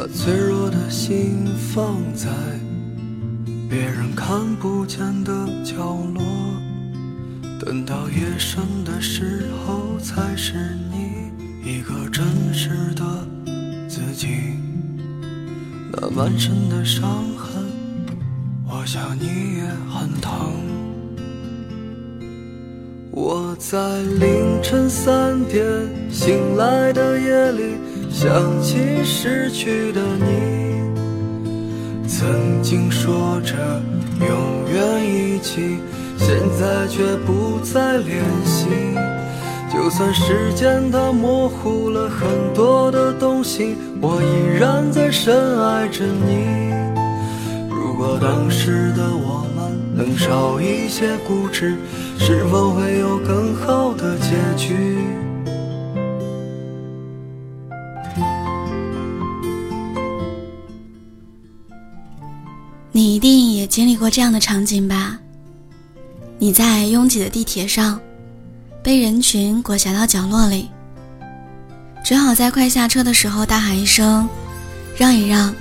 把脆弱的心放在别人看不见的角落，等到夜深的时候，才是你一个真实的自己。那满身的伤痕，我想你也很疼。我在凌晨三点醒来的夜里，想起失去的你。曾经说着永远一起，现在却不再联系。就算时间它模糊了很多的东西，我依然在深爱着你。如果当时的我们能少一些固执，是否会有更好的结局？这样的场景吧？你在拥挤的地铁上。被人群裹挟到角落里，只好在快下车的时候大喊一声：“让一让，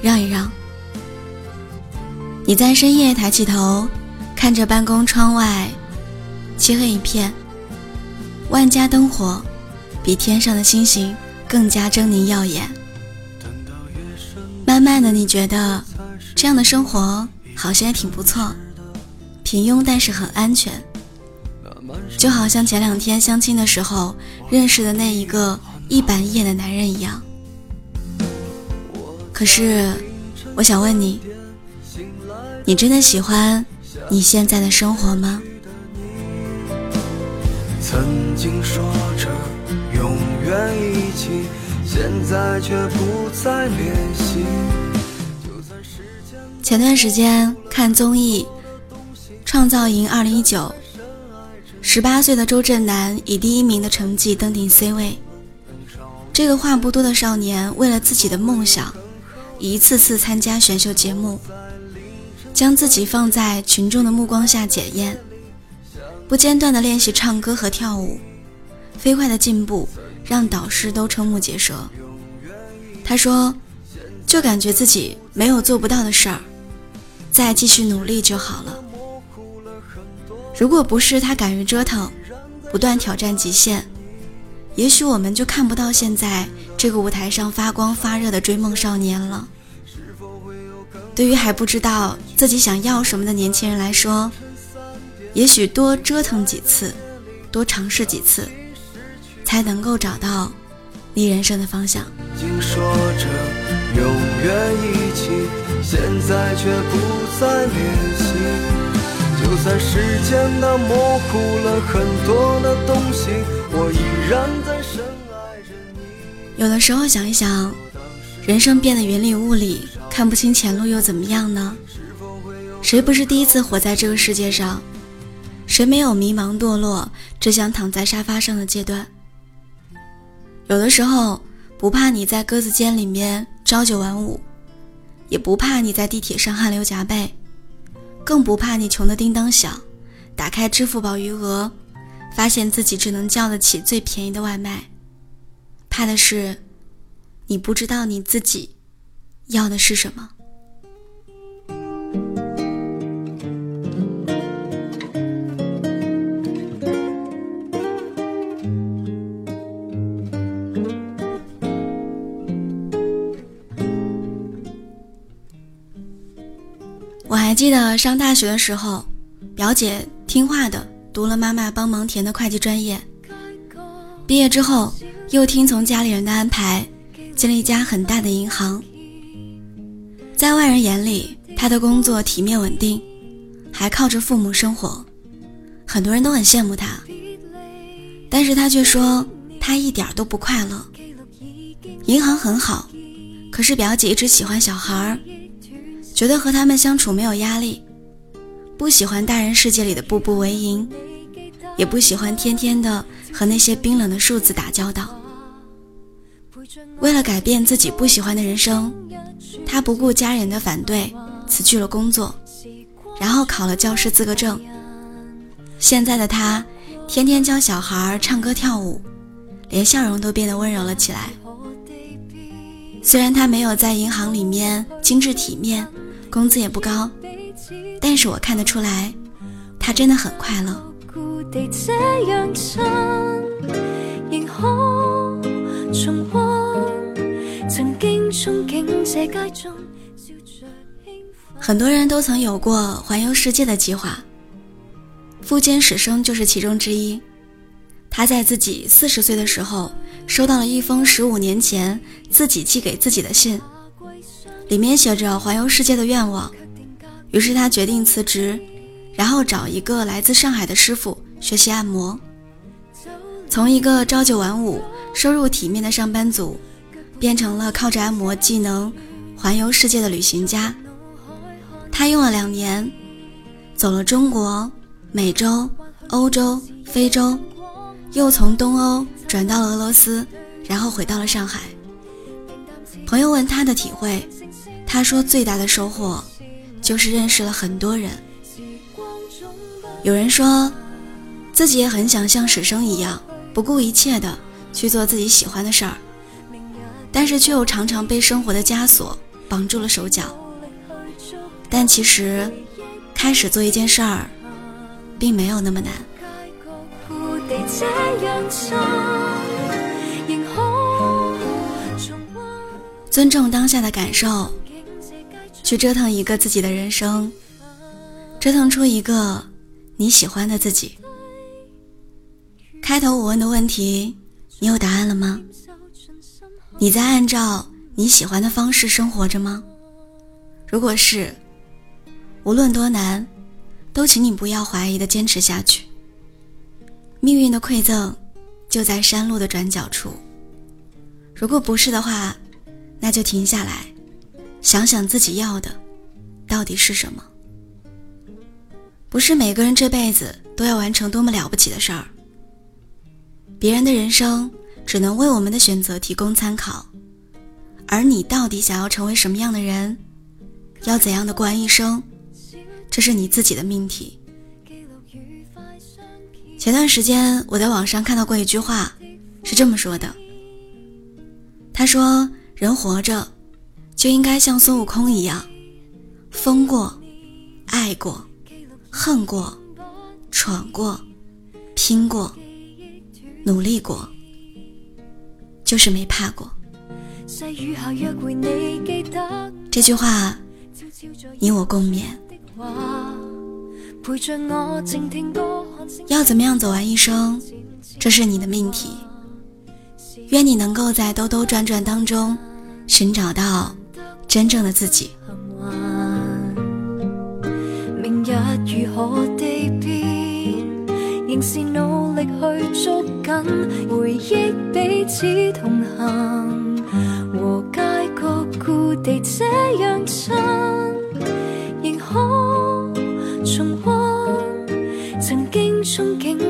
让一让！”你在深夜抬起头，看着办公窗外，漆黑一片，万家灯火比天上的星星更加狰狞耀眼。慢慢的，你觉得这样的生活好像也挺不错，平庸但是很安全。就好像前两天相亲的时候认识的那一个一板一眼的男人一样。可是，我想问你，你真的喜欢你现在的生活吗？曾经说着永远一起，现在却不再联系。前段时间看综艺《创造营二零一九》。十八岁的周震南以第一名的成绩登顶 C 位。这个话不多的少年，为了自己的梦想，一次次参加选秀节目，将自己放在群众的目光下检验，不间断的练习唱歌和跳舞，飞快的进步让导师都瞠目结舌。他说：“就感觉自己没有做不到的事儿，再继续努力就好了。”如果不是他敢于折腾，不断挑战极限，也许我们就看不到现在这个舞台上发光发热的追梦少年了。对于还不知道自己想要什么的年轻人来说，也许多折腾几次，多尝试几次，才能够找到你人生的方向。现在却不再联系就算时间它模糊了很多的东西，我依然在深爱着你。有的时候想一想，人生变得云里雾里，看不清前路又怎么样呢？谁不是第一次活在这个世界上？谁没有迷茫堕落，只想躺在沙发上的阶段？有的时候不怕你在鸽子间里面朝九晚五，也不怕你在地铁上汗流浃背。更不怕你穷的叮当响，打开支付宝余额，发现自己只能叫得起最便宜的外卖。怕的是，你不知道你自己要的是什么。记得上大学的时候，表姐听话的读了妈妈帮忙填的会计专业。毕业之后，又听从家里人的安排，进了一家很大的银行。在外人眼里，她的工作体面稳定，还靠着父母生活，很多人都很羡慕她。但是她却说，她一点都不快乐。银行很好，可是表姐一直喜欢小孩儿。觉得和他们相处没有压力，不喜欢大人世界里的步步为营，也不喜欢天天的和那些冰冷的数字打交道。为了改变自己不喜欢的人生，他不顾家人的反对，辞去了工作，然后考了教师资格证，现在的他，天天教小孩唱歌跳舞，连笑容都变得温柔了起来。虽然他没有在银行里面精致体面，工资也不高，但是我看得出来，他真的很快乐。很多人都曾有过环游世界的计划，富坚史生就是其中之一。他在自己四十岁的时候，收到了一封十五年前自己寄给自己的信，里面写着环游世界的愿望。于是他决定辞职，然后找一个来自上海的师傅学习按摩，从一个朝九晚五、收入体面的上班族，变成了靠着按摩技能环游世界的旅行家。他用了两年，走了中国、美洲、欧洲、非洲，又从东欧转到了俄罗斯，然后回到了上海。朋友问他的体会，他说最大的收获就是认识了很多人。有人说自己也很想像史生一样，不顾一切的去做自己喜欢的事儿，但是却又常常被生活的枷锁绑住了手脚。但其实，开始做一件事儿，并没有那么难。尊重当下的感受，去折腾一个自己的人生，折腾出一个你喜欢的自己。开头我问的问题，你有答案了吗？你在按照你喜欢的方式生活着吗？如果是，无论多难，都请你不要怀疑的坚持下去。命运的馈赠，就在山路的转角处。如果不是的话，那就停下来，想想自己要的，到底是什么。不是每个人这辈子都要完成多么了不起的事儿。别人的人生只能为我们的选择提供参考，而你到底想要成为什么样的人，要怎样的过完一生？这是你自己的命题。前段时间我在网上看到过一句话，是这么说的：“他说，人活着就应该像孙悟空一样，疯过，爱过，恨过，闯过，拼过，努力过，就是没怕过。”这句话，你我共勉。要怎么样走完一生，这是你的命题。愿你能够在兜兜转转当中，寻找到真正的自己。明日如何地变，仍是努力去捉紧回忆彼此同行，和街角故地这样亲。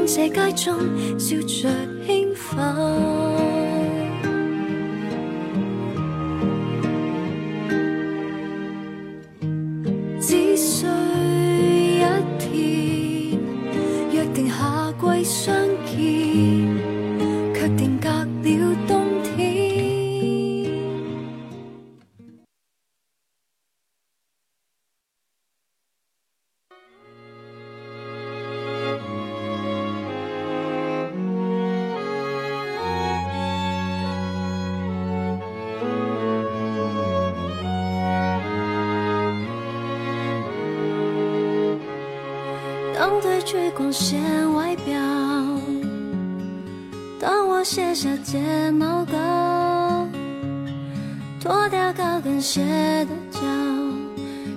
这街中笑着兴奋，去光线外表，当我卸下睫毛膏，脱掉高跟鞋的脚，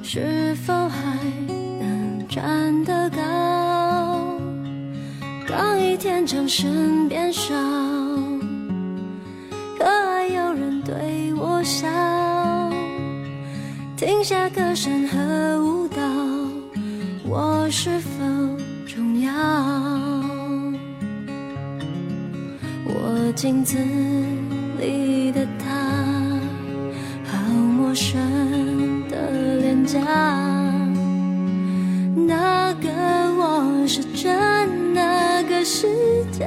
是否还能站得高？当一天掌声变少，可爱有人对我笑，停下歌声和舞蹈。我是否镜子里的他，好陌生的脸颊，那个我。是真，那个是假？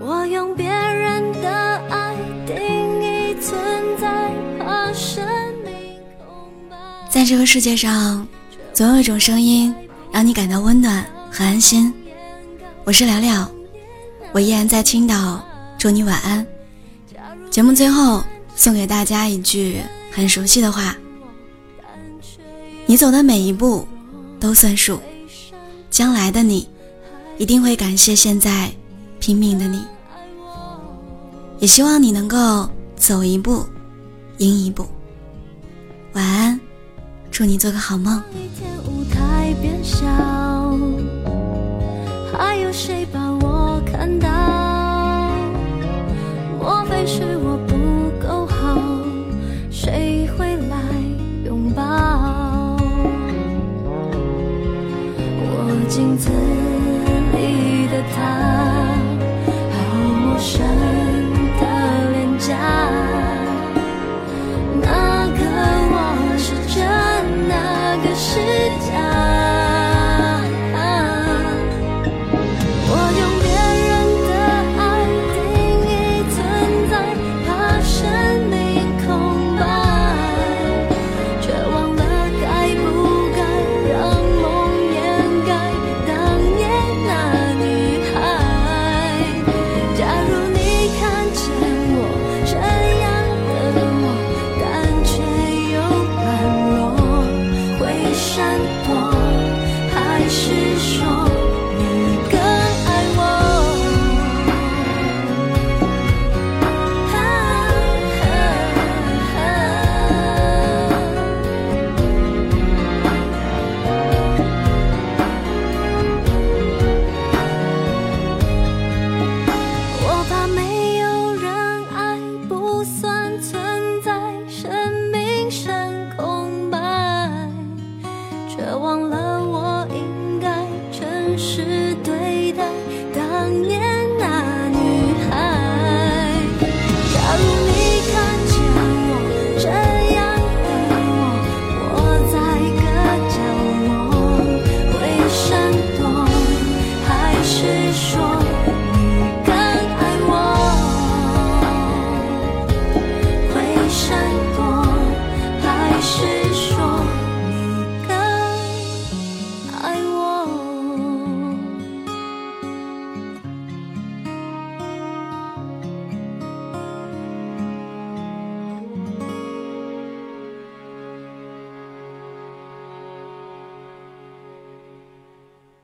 我用别人的爱定义存在，怕生命空白。在这个世界上，总有一种声音让你感到温暖和安心。我是聊聊，我依然在青岛，祝你晚安。节目最后送给大家一句很熟悉的话。你走的每一步都算数，将来的你一定会感谢现在拼命的你。也希望你能够走一步赢一步。晚安，祝你做个好梦。是我